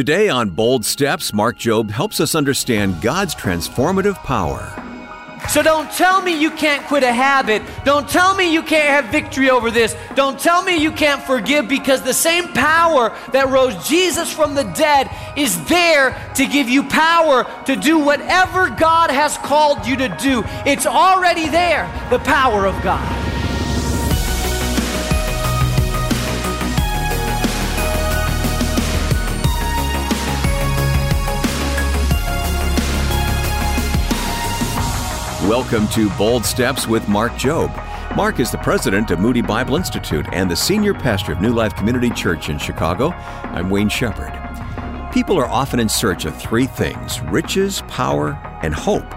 Today on Bold Steps, Mark Jobe helps us understand God's transformative power. So don't tell me you can't quit a habit. Don't tell me you can't have victory over this. Don't tell me you can't forgive because the same power that rose Jesus from the dead is there to give you power to do whatever God has called you to do. It's already there, the power of God. Welcome to Bold Steps with Mark Jobe. Mark is the president of Moody Bible Institute and the senior pastor of New Life Community Church in Chicago. I'm Wayne Shepherd. People are often in search of three things riches, power, and hope.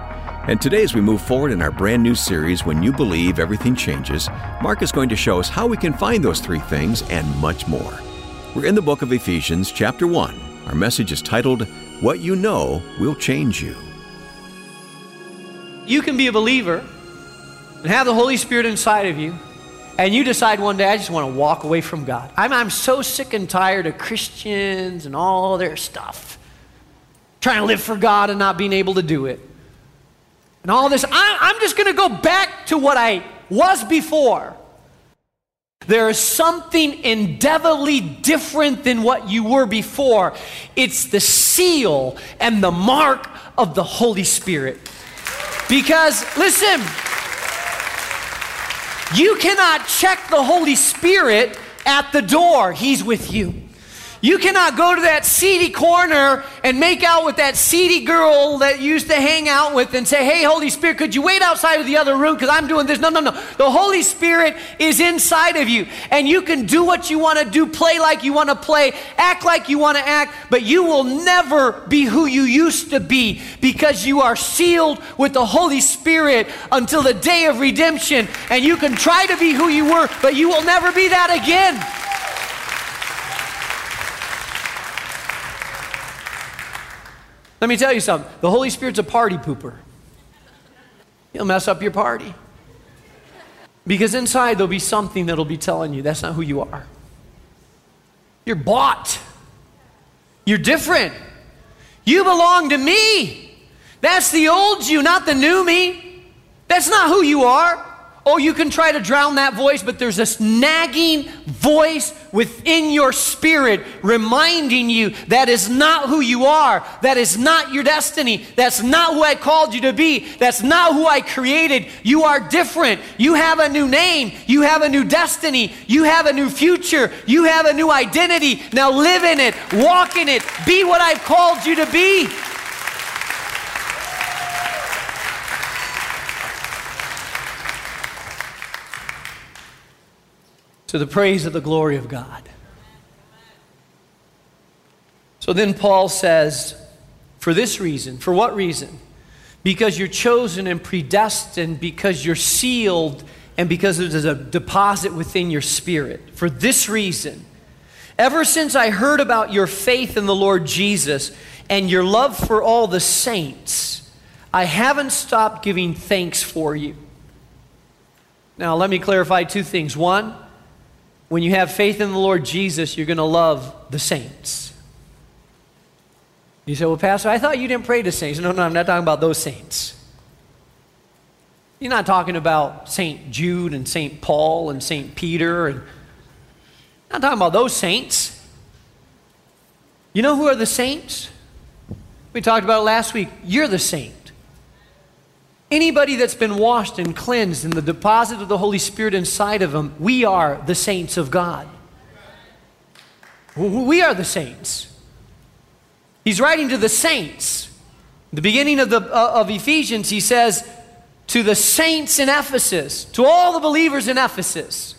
And today, as we move forward in our brand new series, When You Believe, Everything Changes, Mark is going to show us how we can find those three things and much more. We're in the book of Ephesians, chapter 1. Our message is titled, What You Know Will Change You. You can be a believer and have the Holy Spirit inside of you, and you decide one day, I just want to walk away from God. I'm, I'm so sick and tired of Christians and all their stuff, trying to live for God and not being able to do it. And all this, I, I'm just going to go back to what I was before. There is something endeavorly different than what you were before. It's the seal and the mark of the Holy Spirit. Because, listen, you cannot check the Holy Spirit at the door, He's with you. You cannot go to that seedy corner and make out with that seedy girl that used to hang out with and say, Hey, Holy Spirit, could you wait outside of the other room because I'm doing this? No, no, no. The Holy Spirit is inside of you, and you can do what you want to do, play like you want to play, act like you want to act, but you will never be who you used to be because you are sealed with the Holy Spirit until the day of redemption. And you can try to be who you were, but you will never be that again. Let me tell you something the Holy Spirit's a party pooper. He'll mess up your party. Because inside there'll be something that'll be telling you that's not who you are. You're bought. You're different. You belong to me. That's the old you, not the new me. That's not who you are. Oh, you can try to drown that voice, but there's this nagging voice within your spirit reminding you that is not who you are. That is not your destiny. That's not who I called you to be. That's not who I created. You are different. You have a new name. You have a new destiny. You have a new future. You have a new identity. Now live in it, walk in it, be what I've called you to be. To the praise of the glory of God. So then Paul says, for this reason, for what reason? Because you're chosen and predestined, because you're sealed, and because there's a deposit within your spirit. For this reason, ever since I heard about your faith in the Lord Jesus and your love for all the saints, I haven't stopped giving thanks for you. Now, let me clarify two things. One, when you have faith in the Lord Jesus, you're going to love the saints. You say, Well, Pastor, I thought you didn't pray to saints. No, no, I'm not talking about those saints. You're not talking about St. Jude and St. Paul and St. Peter. And, I'm not talking about those saints. You know who are the saints? We talked about it last week. You're the saint. Anybody that's been washed and cleansed in the deposit of the Holy Spirit inside of them, we are the saints of God. We are the saints. He's writing to the saints. the beginning of, the, uh, of Ephesians, he says, To the saints in Ephesus, to all the believers in Ephesus.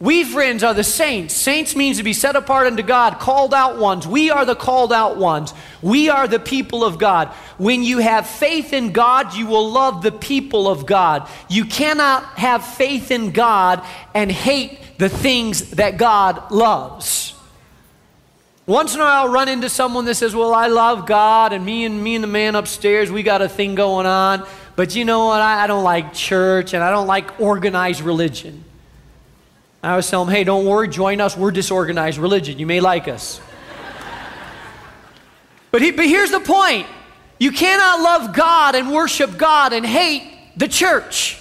We, friends, are the saints. Saints means to be set apart unto God, called out ones. We are the called out ones. We are the people of God. When you have faith in God, you will love the people of God. You cannot have faith in God and hate the things that God loves. Once in a while, I'll run into someone that says, Well, I love God, and me and me and the man upstairs, we got a thing going on. But you know what? I, I don't like church and I don't like organized religion. I always tell them, hey, don't worry, join us. We're disorganized religion. You may like us. But, he, but here's the point you cannot love God and worship God and hate the church.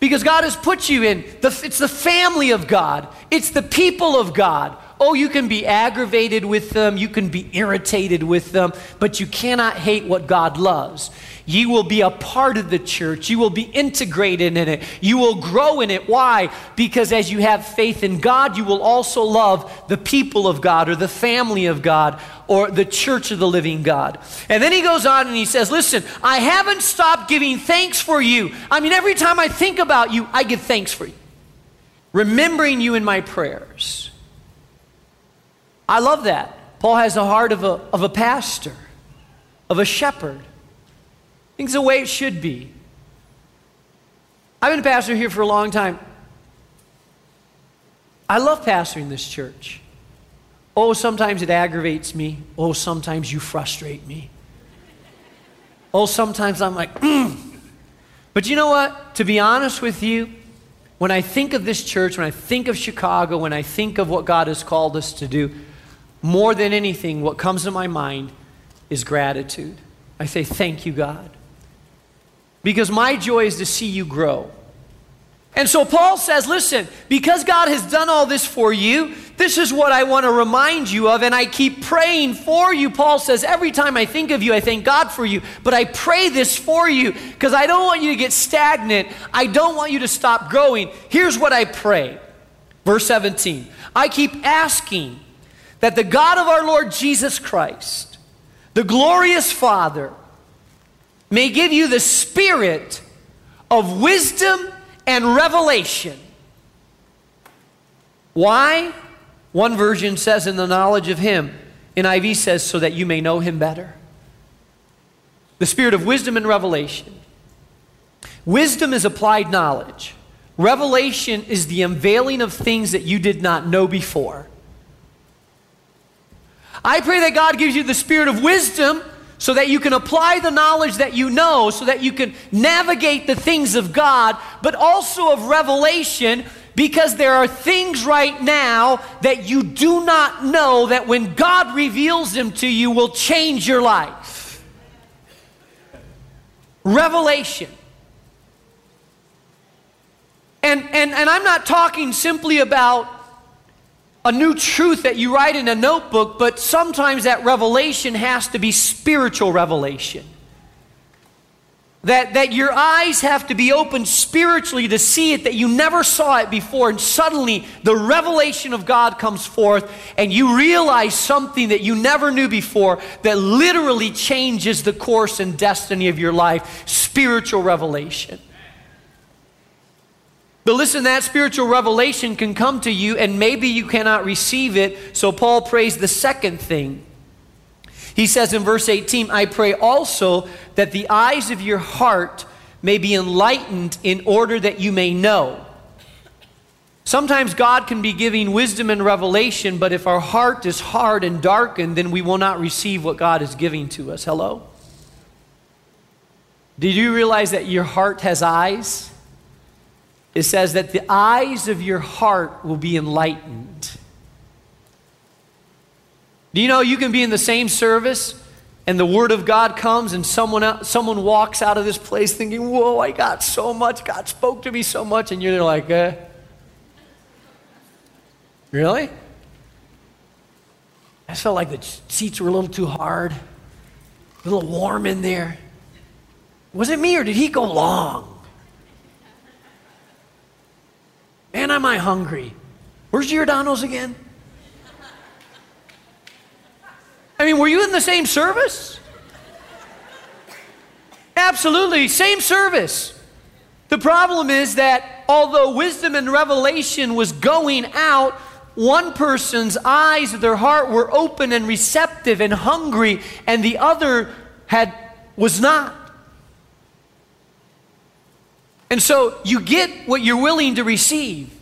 Because God has put you in, the, it's the family of God, it's the people of God. Oh, you can be aggravated with them, you can be irritated with them, but you cannot hate what God loves. You will be a part of the church. You will be integrated in it. You will grow in it. Why? Because as you have faith in God, you will also love the people of God or the family of God or the church of the living God. And then he goes on and he says, Listen, I haven't stopped giving thanks for you. I mean, every time I think about you, I give thanks for you, remembering you in my prayers. I love that. Paul has the heart of a, of a pastor, of a shepherd. Things the way it should be. I've been a pastor here for a long time. I love pastoring this church. Oh, sometimes it aggravates me. Oh, sometimes you frustrate me. Oh, sometimes I'm like, mm. But you know what? To be honest with you, when I think of this church, when I think of Chicago, when I think of what God has called us to do, more than anything, what comes to my mind is gratitude. I say, Thank you, God. Because my joy is to see you grow. And so Paul says, listen, because God has done all this for you, this is what I want to remind you of, and I keep praying for you. Paul says, every time I think of you, I thank God for you, but I pray this for you because I don't want you to get stagnant. I don't want you to stop growing. Here's what I pray. Verse 17 I keep asking that the God of our Lord Jesus Christ, the glorious Father, may give you the spirit of wisdom and revelation. Why? One version says, in the knowledge of Him. NIV says, so that you may know Him better. The spirit of wisdom and revelation. Wisdom is applied knowledge. Revelation is the unveiling of things that you did not know before. I pray that God gives you the spirit of wisdom so that you can apply the knowledge that you know, so that you can navigate the things of God, but also of revelation, because there are things right now that you do not know that when God reveals them to you will change your life. Revelation. And, and, and I'm not talking simply about a new truth that you write in a notebook, but sometimes that revelation has to be spiritual revelation. That, that your eyes have to be opened spiritually to see it, that you never saw it before, and suddenly the revelation of God comes forth, and you realize something that you never knew before that literally changes the course and destiny of your life. Spiritual revelation. But listen, that spiritual revelation can come to you, and maybe you cannot receive it. So Paul prays the second thing. He says in verse 18, I pray also that the eyes of your heart may be enlightened in order that you may know. Sometimes God can be giving wisdom and revelation, but if our heart is hard and darkened, then we will not receive what God is giving to us. Hello? Did you realize that your heart has eyes? It says that the eyes of your heart will be enlightened. Do you know you can be in the same service and the Word of God comes and someone, else, someone walks out of this place thinking, Whoa, I got so much. God spoke to me so much. And you're like, eh. Really? I felt like the seats were a little too hard, a little warm in there. Was it me or did he go long? Man, am I hungry. Where's Giordano's again? I mean, were you in the same service? Absolutely, same service. The problem is that although wisdom and revelation was going out, one person's eyes of their heart were open and receptive and hungry, and the other had was not. And so you get what you're willing to receive.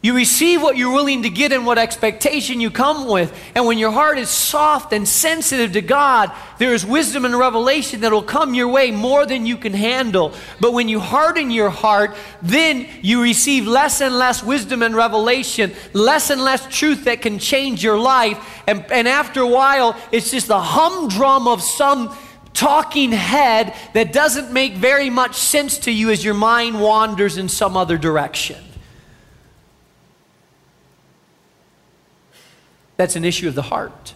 You receive what you're willing to get and what expectation you come with. And when your heart is soft and sensitive to God, there is wisdom and revelation that will come your way more than you can handle. But when you harden your heart, then you receive less and less wisdom and revelation, less and less truth that can change your life. And, and after a while, it's just the humdrum of some talking head that doesn't make very much sense to you as your mind wanders in some other direction. That's an issue of the heart.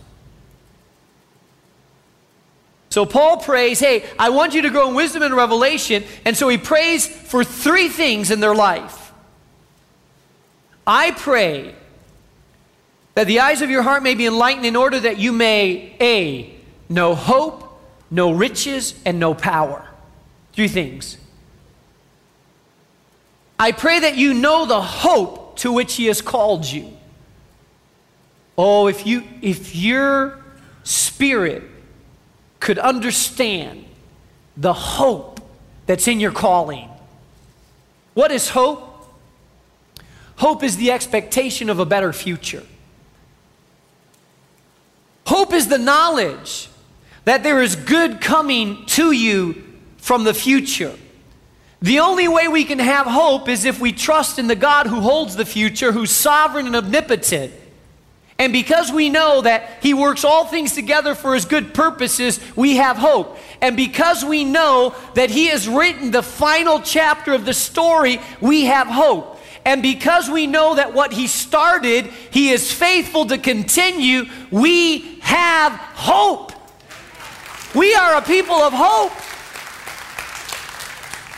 So Paul prays, hey, I want you to grow in wisdom and revelation. And so he prays for three things in their life. I pray that the eyes of your heart may be enlightened in order that you may, A, know hope, know riches, and know power. Three things. I pray that you know the hope to which he has called you. Oh, if you if your spirit could understand the hope that's in your calling. What is hope? Hope is the expectation of a better future. Hope is the knowledge that there is good coming to you from the future. The only way we can have hope is if we trust in the God who holds the future, who's sovereign and omnipotent. And because we know that He works all things together for His good purposes, we have hope. And because we know that He has written the final chapter of the story, we have hope. And because we know that what He started, He is faithful to continue, we have hope. We are a people of hope.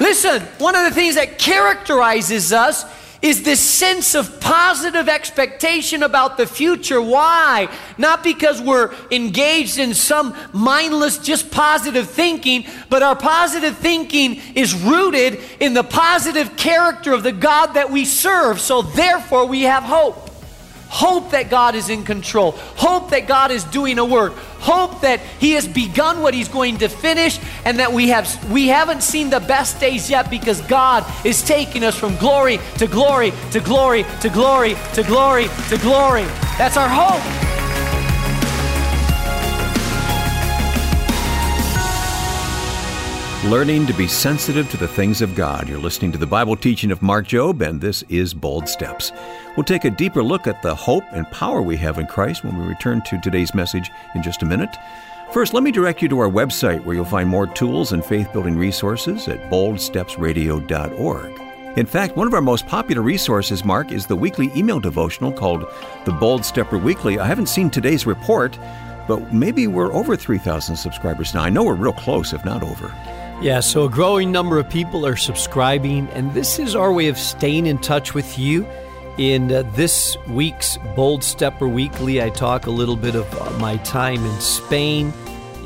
Listen, one of the things that characterizes us is this sense of positive expectation about the future. Why? Not because we're engaged in some mindless, just positive thinking, but our positive thinking is rooted in the positive character of the God that we serve. So therefore, we have hope. Hope that God is in control. Hope that God is doing a work. Hope that He has begun what He's going to finish and that we, have, we haven't seen the best days yet because God is taking us from glory to glory to glory to glory to glory to glory. That's our hope. Learning to be sensitive to the things of God. You're listening to the Bible teaching of Mark Jobe, and this is Bold Steps. We'll take a deeper look at the hope and power we have in Christ when we return to today's message in just a minute. First, let me direct you to our website where you'll find more tools and faith building resources at boldstepsradio.org. In fact, one of our most popular resources, Mark, is the weekly email devotional called The Bold Stepper Weekly. I haven't seen today's report, but maybe we're over 3,000 subscribers now. I know we're real close, if not over. Yeah, so a growing number of people are subscribing, and this is our way of staying in touch with you. In uh, this week's Bold Stepper Weekly, I talk a little bit of uh, my time in Spain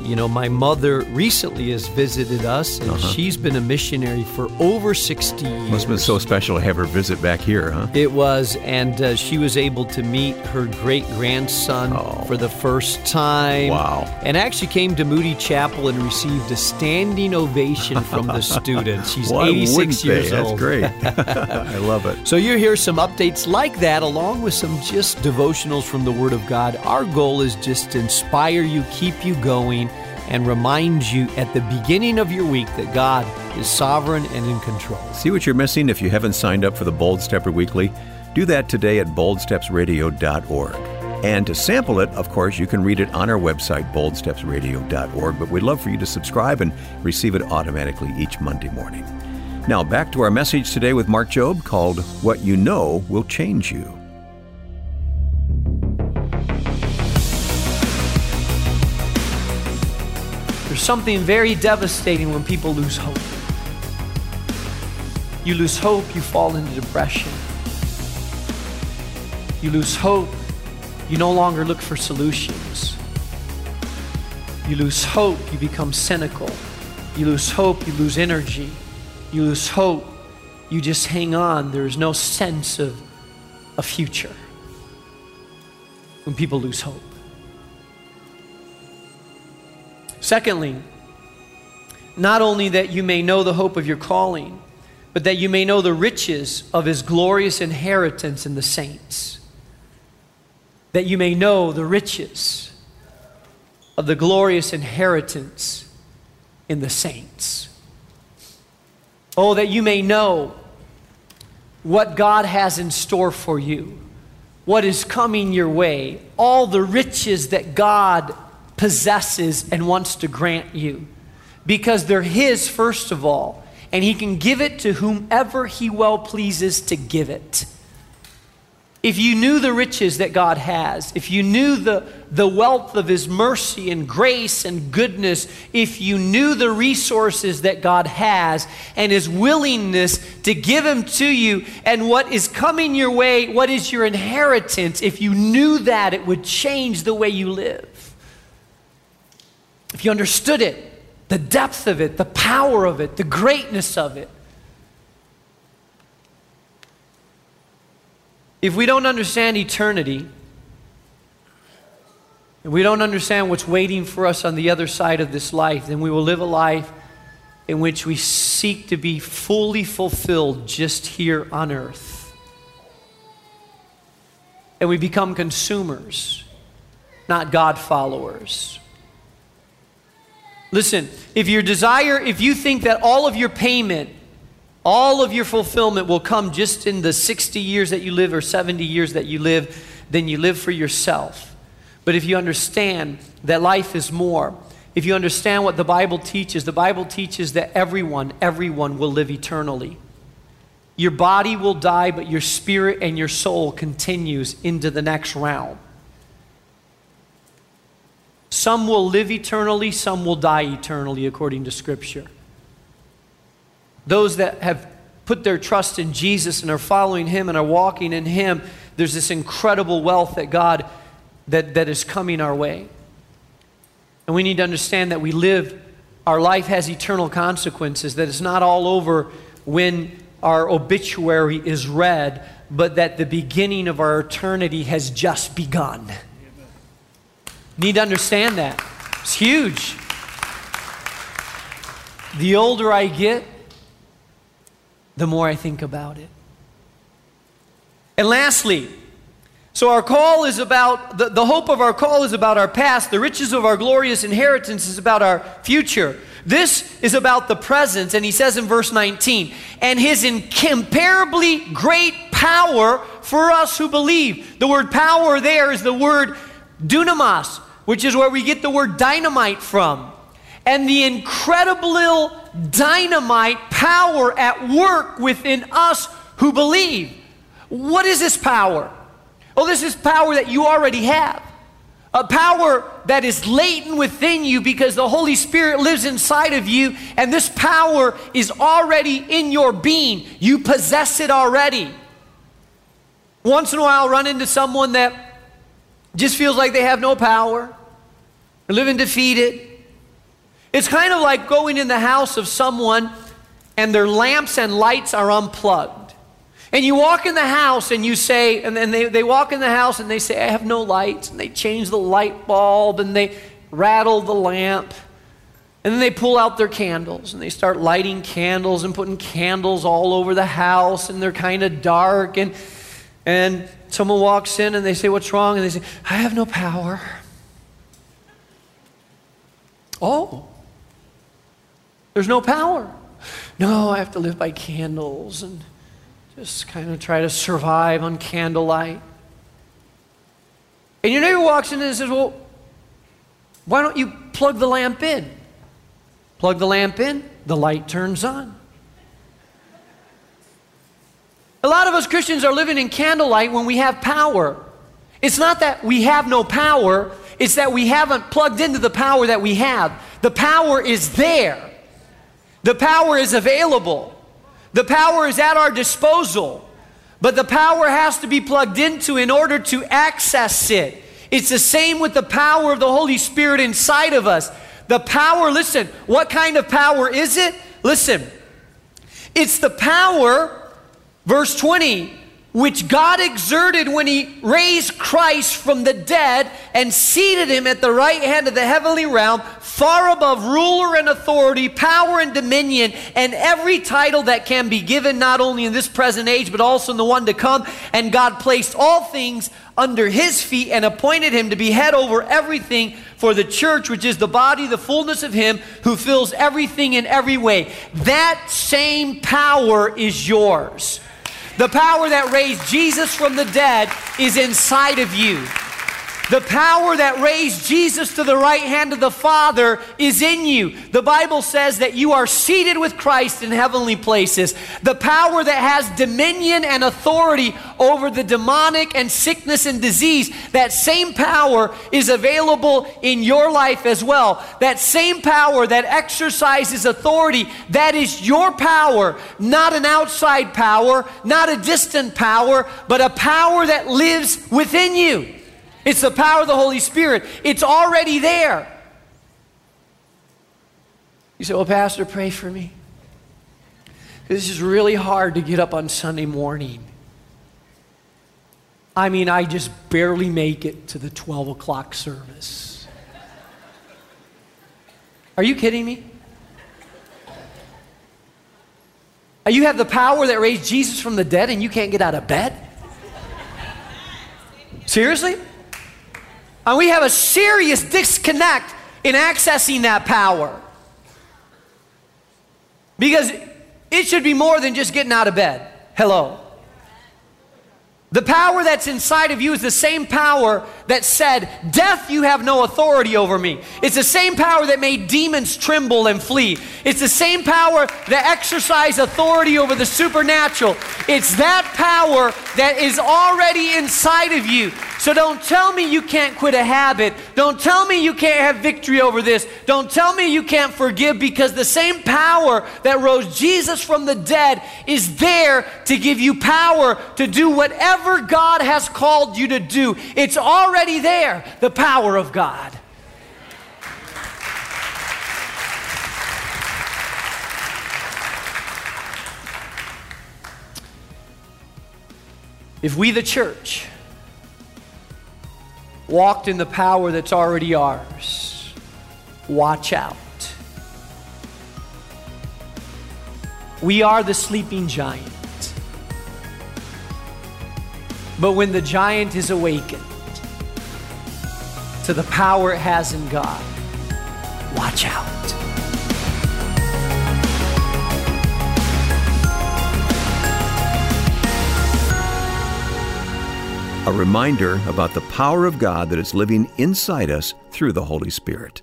you know, my mother recently has visited us, and uh-huh. she's been a missionary for over 60 years. Must have been so special to have her visit back here, huh? It was, and uh, she was able to meet her great grandson oh. for the first time. Wow. And actually came to Moody Chapel and received a standing ovation from the students. She's Why 86 years old. That's great. I love it. So you hear some updates like that, along with some just devotionals from the Word of God. Our goal is just to inspire you, keep you going and remind you at the beginning of your week that God is sovereign and in control. See what you're missing if you haven't signed up for the Bold Stepper Weekly? Do that today at boldstepsradio.org. And to sample it, of course, you can read it on our website, boldstepsradio.org. But we'd love for you to subscribe and receive it automatically each Monday morning. Now, back to our message today with Mark Jobe called What You Know Will Change You. There's something very devastating when people lose hope. You lose hope, you fall into depression. You lose hope, you no longer look for solutions. You lose hope, you become cynical. You lose hope, you lose energy. You lose hope, you just hang on. There is no sense of a future when people lose hope. Secondly, not only that you may know the hope of your calling, but that you may know the riches of his glorious inheritance in the saints. That you may know the riches of the glorious inheritance in the saints. Oh, that you may know what God has in store for you, what is coming your way, all the riches that God possesses and wants to grant you. Because they're His, first of all, and He can give it to whomever He well pleases to give it. If you knew the riches that God has, if you knew the, the wealth of His mercy and grace and goodness, if you knew the resources that God has and His willingness to give them to you and what is coming your way, what is your inheritance, if you knew that, it would change the way you live. If you understood it, the depth of it, the power of it, the greatness of it. If we don't understand eternity, and we don't understand what's waiting for us on the other side of this life, then we will live a life in which we seek to be fully fulfilled just here on earth. And we become consumers, not God followers. Listen, if your desire, if you think that all of your payment, all of your fulfillment will come just in the 60 years that you live or 70 years that you live, then you live for yourself. But if you understand that life is more, if you understand what the Bible teaches, the Bible teaches that everyone, everyone will live eternally. Your body will die, but your spirit and your soul continues into the next realm. Some will live eternally, some will die eternally, according to Scripture. Those that have put their trust in Jesus and are following Him and are walking in Him, there's this incredible wealth that God that, that is coming our way. And we need to understand that we live, our life has eternal consequences, that it's not all over when our obituary is read, but that the beginning of our eternity has just begun. Need to understand that. It's huge. The older I get, the more I think about it. And lastly, so our call is about, the, the hope of our call is about our past. The riches of our glorious inheritance is about our future. This is about the present. And he says in verse 19, and his incomparably great power for us who believe. The word power there is the word dunamis, which is where we get the word dynamite from. And the incredible dynamite power at work within us who believe. What is this power? Oh, this is power that you already have. A power that is latent within you because the Holy Spirit lives inside of you, and this power is already in your being. You possess it already. Once in a while, I'll run into someone that just feels like they have no power. They're living defeated. It's kind of like going in the house of someone and their lamps and lights are unplugged. And you walk in the house and you say, and then they, they walk in the house and they say, I have no lights. And they change the light bulb and they rattle the lamp. And then they pull out their candles and they start lighting candles and putting candles all over the house and they're kind of dark. And, and someone walks in and they say, What's wrong? And they say, I have no power. Oh, there's no power. No, I have to live by candles and just kind of try to survive on candlelight. And your neighbor walks in and says, Well, why don't you plug the lamp in? Plug the lamp in, the light turns on. A lot of us Christians are living in candlelight when we have power. It's not that we have no power, it's that we haven't plugged into the power that we have. The power is there, the power is available, the power is at our disposal. But the power has to be plugged into in order to access it. It's the same with the power of the Holy Spirit inside of us. The power, listen, what kind of power is it? Listen, it's the power, verse 20, which God exerted when he raised Christ from the dead and seated him at the right hand of the heavenly realm, far above ruler and authority, power and dominion, and every title that can be given, not only in this present age, but also in the one to come. And God placed all things under his feet and appointed him to be head over everything for the church, which is the body, the fullness of him who fills everything in every way. That same power is yours. The power that raised Jesus from the dead is inside of you. The power that raised Jesus to the right hand of the Father is in you. The Bible says that you are seated with Christ in heavenly places. The power that has dominion and authority over the demonic and sickness and disease, that same power is available in your life as well. That same power that exercises authority, that is your power, not an outside power, not a distant power, but a power that lives within you. It's the power of the Holy Spirit. It's already there. You say, Well, Pastor, pray for me. This is really hard to get up on Sunday morning. I mean, I just barely make it to the 12 o'clock service. Are you kidding me? Uh, you have the power that raised Jesus from the dead and you can't get out of bed? Seriously? And we have a serious disconnect in accessing that power. Because it should be more than just getting out of bed. Hello. The power that's inside of you is the same power that said, Death, you have no authority over me. It's the same power that made demons tremble and flee. It's the same power that exercised authority over the supernatural. It's that power that is already inside of you. So don't tell me you can't quit a habit. Don't tell me you can't have victory over this. Don't tell me you can't forgive because the same power that rose Jesus from the dead is there to give you power to do whatever God has called you to do. It's already there, the power of God. If we, the church, walked in the power that's already ours, watch out. We are the sleeping giant. But when the giant is awakened to the power it has in God, watch out. A reminder about the power of God that is living inside us through the Holy Spirit.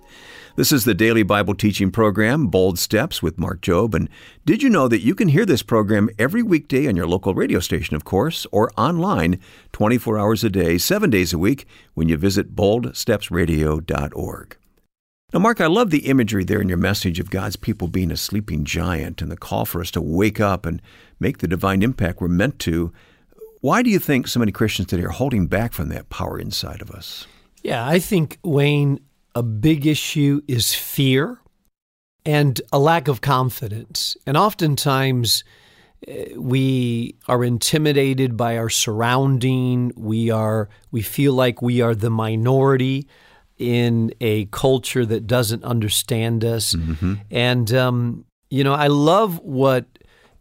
This is the daily Bible teaching program, Bold Steps with Mark Jobe. And did you know that you can hear this program every weekday on your local radio station, of course, or online 24 hours a day, seven days a week when you visit boldstepsradio.org? Now, Mark, I love the imagery there in your message of God's people being a sleeping giant and the call for us to wake up and make the divine impact we're meant to why do you think so many Christians today are holding back from that power inside of us? Yeah, I think, Wayne, a big issue is fear and a lack of confidence. And oftentimes, eh, we are intimidated by our surrounding. We are we feel like we are the minority in a culture that doesn't understand us. Mm-hmm. And um, you know, I love what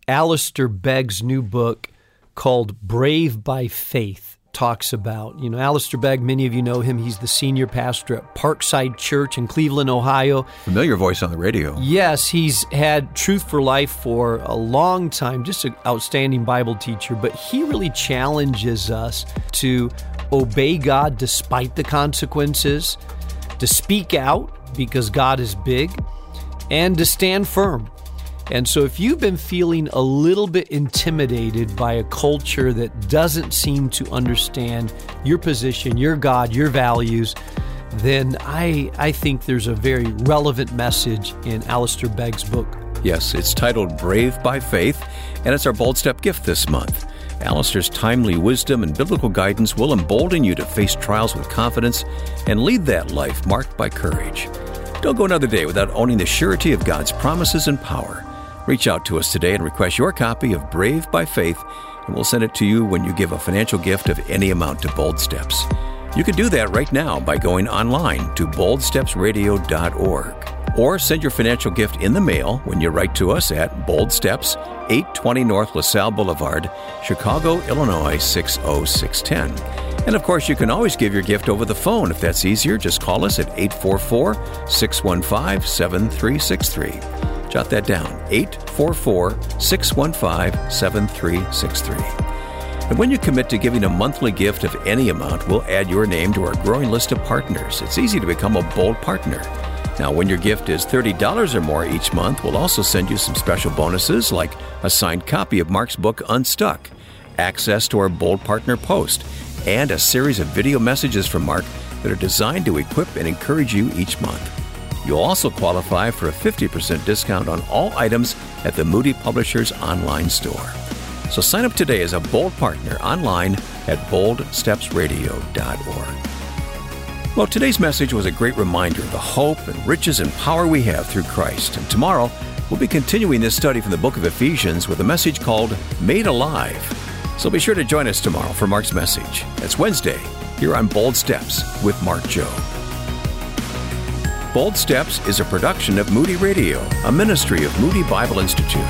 Alistair Begg's new book called Brave by Faith talks about. You know, Alistair Begg, many of you know him. He's the senior pastor at Parkside Church in Cleveland, Ohio. Familiar voice on the radio. Yes, he's had Truth for Life for a long time, just an outstanding Bible teacher, but he really challenges us to obey God despite the consequences, to speak out because God is big, and to stand firm and so, if you've been feeling a little bit intimidated by a culture that doesn't seem to understand your position, your God, your values, then I, I think there's a very relevant message in Alistair Begg's book. Yes, it's titled Brave by Faith, and it's our Bold Step gift this month. Alistair's timely wisdom and biblical guidance will embolden you to face trials with confidence and lead that life marked by courage. Don't go another day without owning the surety of God's promises and power. Reach out to us today and request your copy of Brave by Faith and we'll send it to you when you give a financial gift of any amount to Bold Steps. You can do that right now by going online to boldstepsradio.org or send your financial gift in the mail when you write to us at Bold Steps, 820 North LaSalle Boulevard, Chicago, Illinois 60610. And of course, you can always give your gift over the phone. If that's easier, just call us at 844 615 7363. Jot that down 844 615 7363. And when you commit to giving a monthly gift of any amount, we'll add your name to our growing list of partners. It's easy to become a bold partner. Now, when your gift is $30 or more each month, we'll also send you some special bonuses like a signed copy of Mark's book, Unstuck, access to our Bold Partner post, and a series of video messages from Mark that are designed to equip and encourage you each month. You'll also qualify for a 50% discount on all items at the Moody Publishers online store. So sign up today as a Bold partner online at boldstepsradio.org. Well, today's message was a great reminder of the hope and riches and power we have through Christ. And tomorrow, we'll be continuing this study from the book of Ephesians with a message called Made Alive. So be sure to join us tomorrow for Mark's message. It's Wednesday here on Bold Steps with Mark Jobe. Bold Steps is a production of Moody Radio, a ministry of Moody Bible Institute.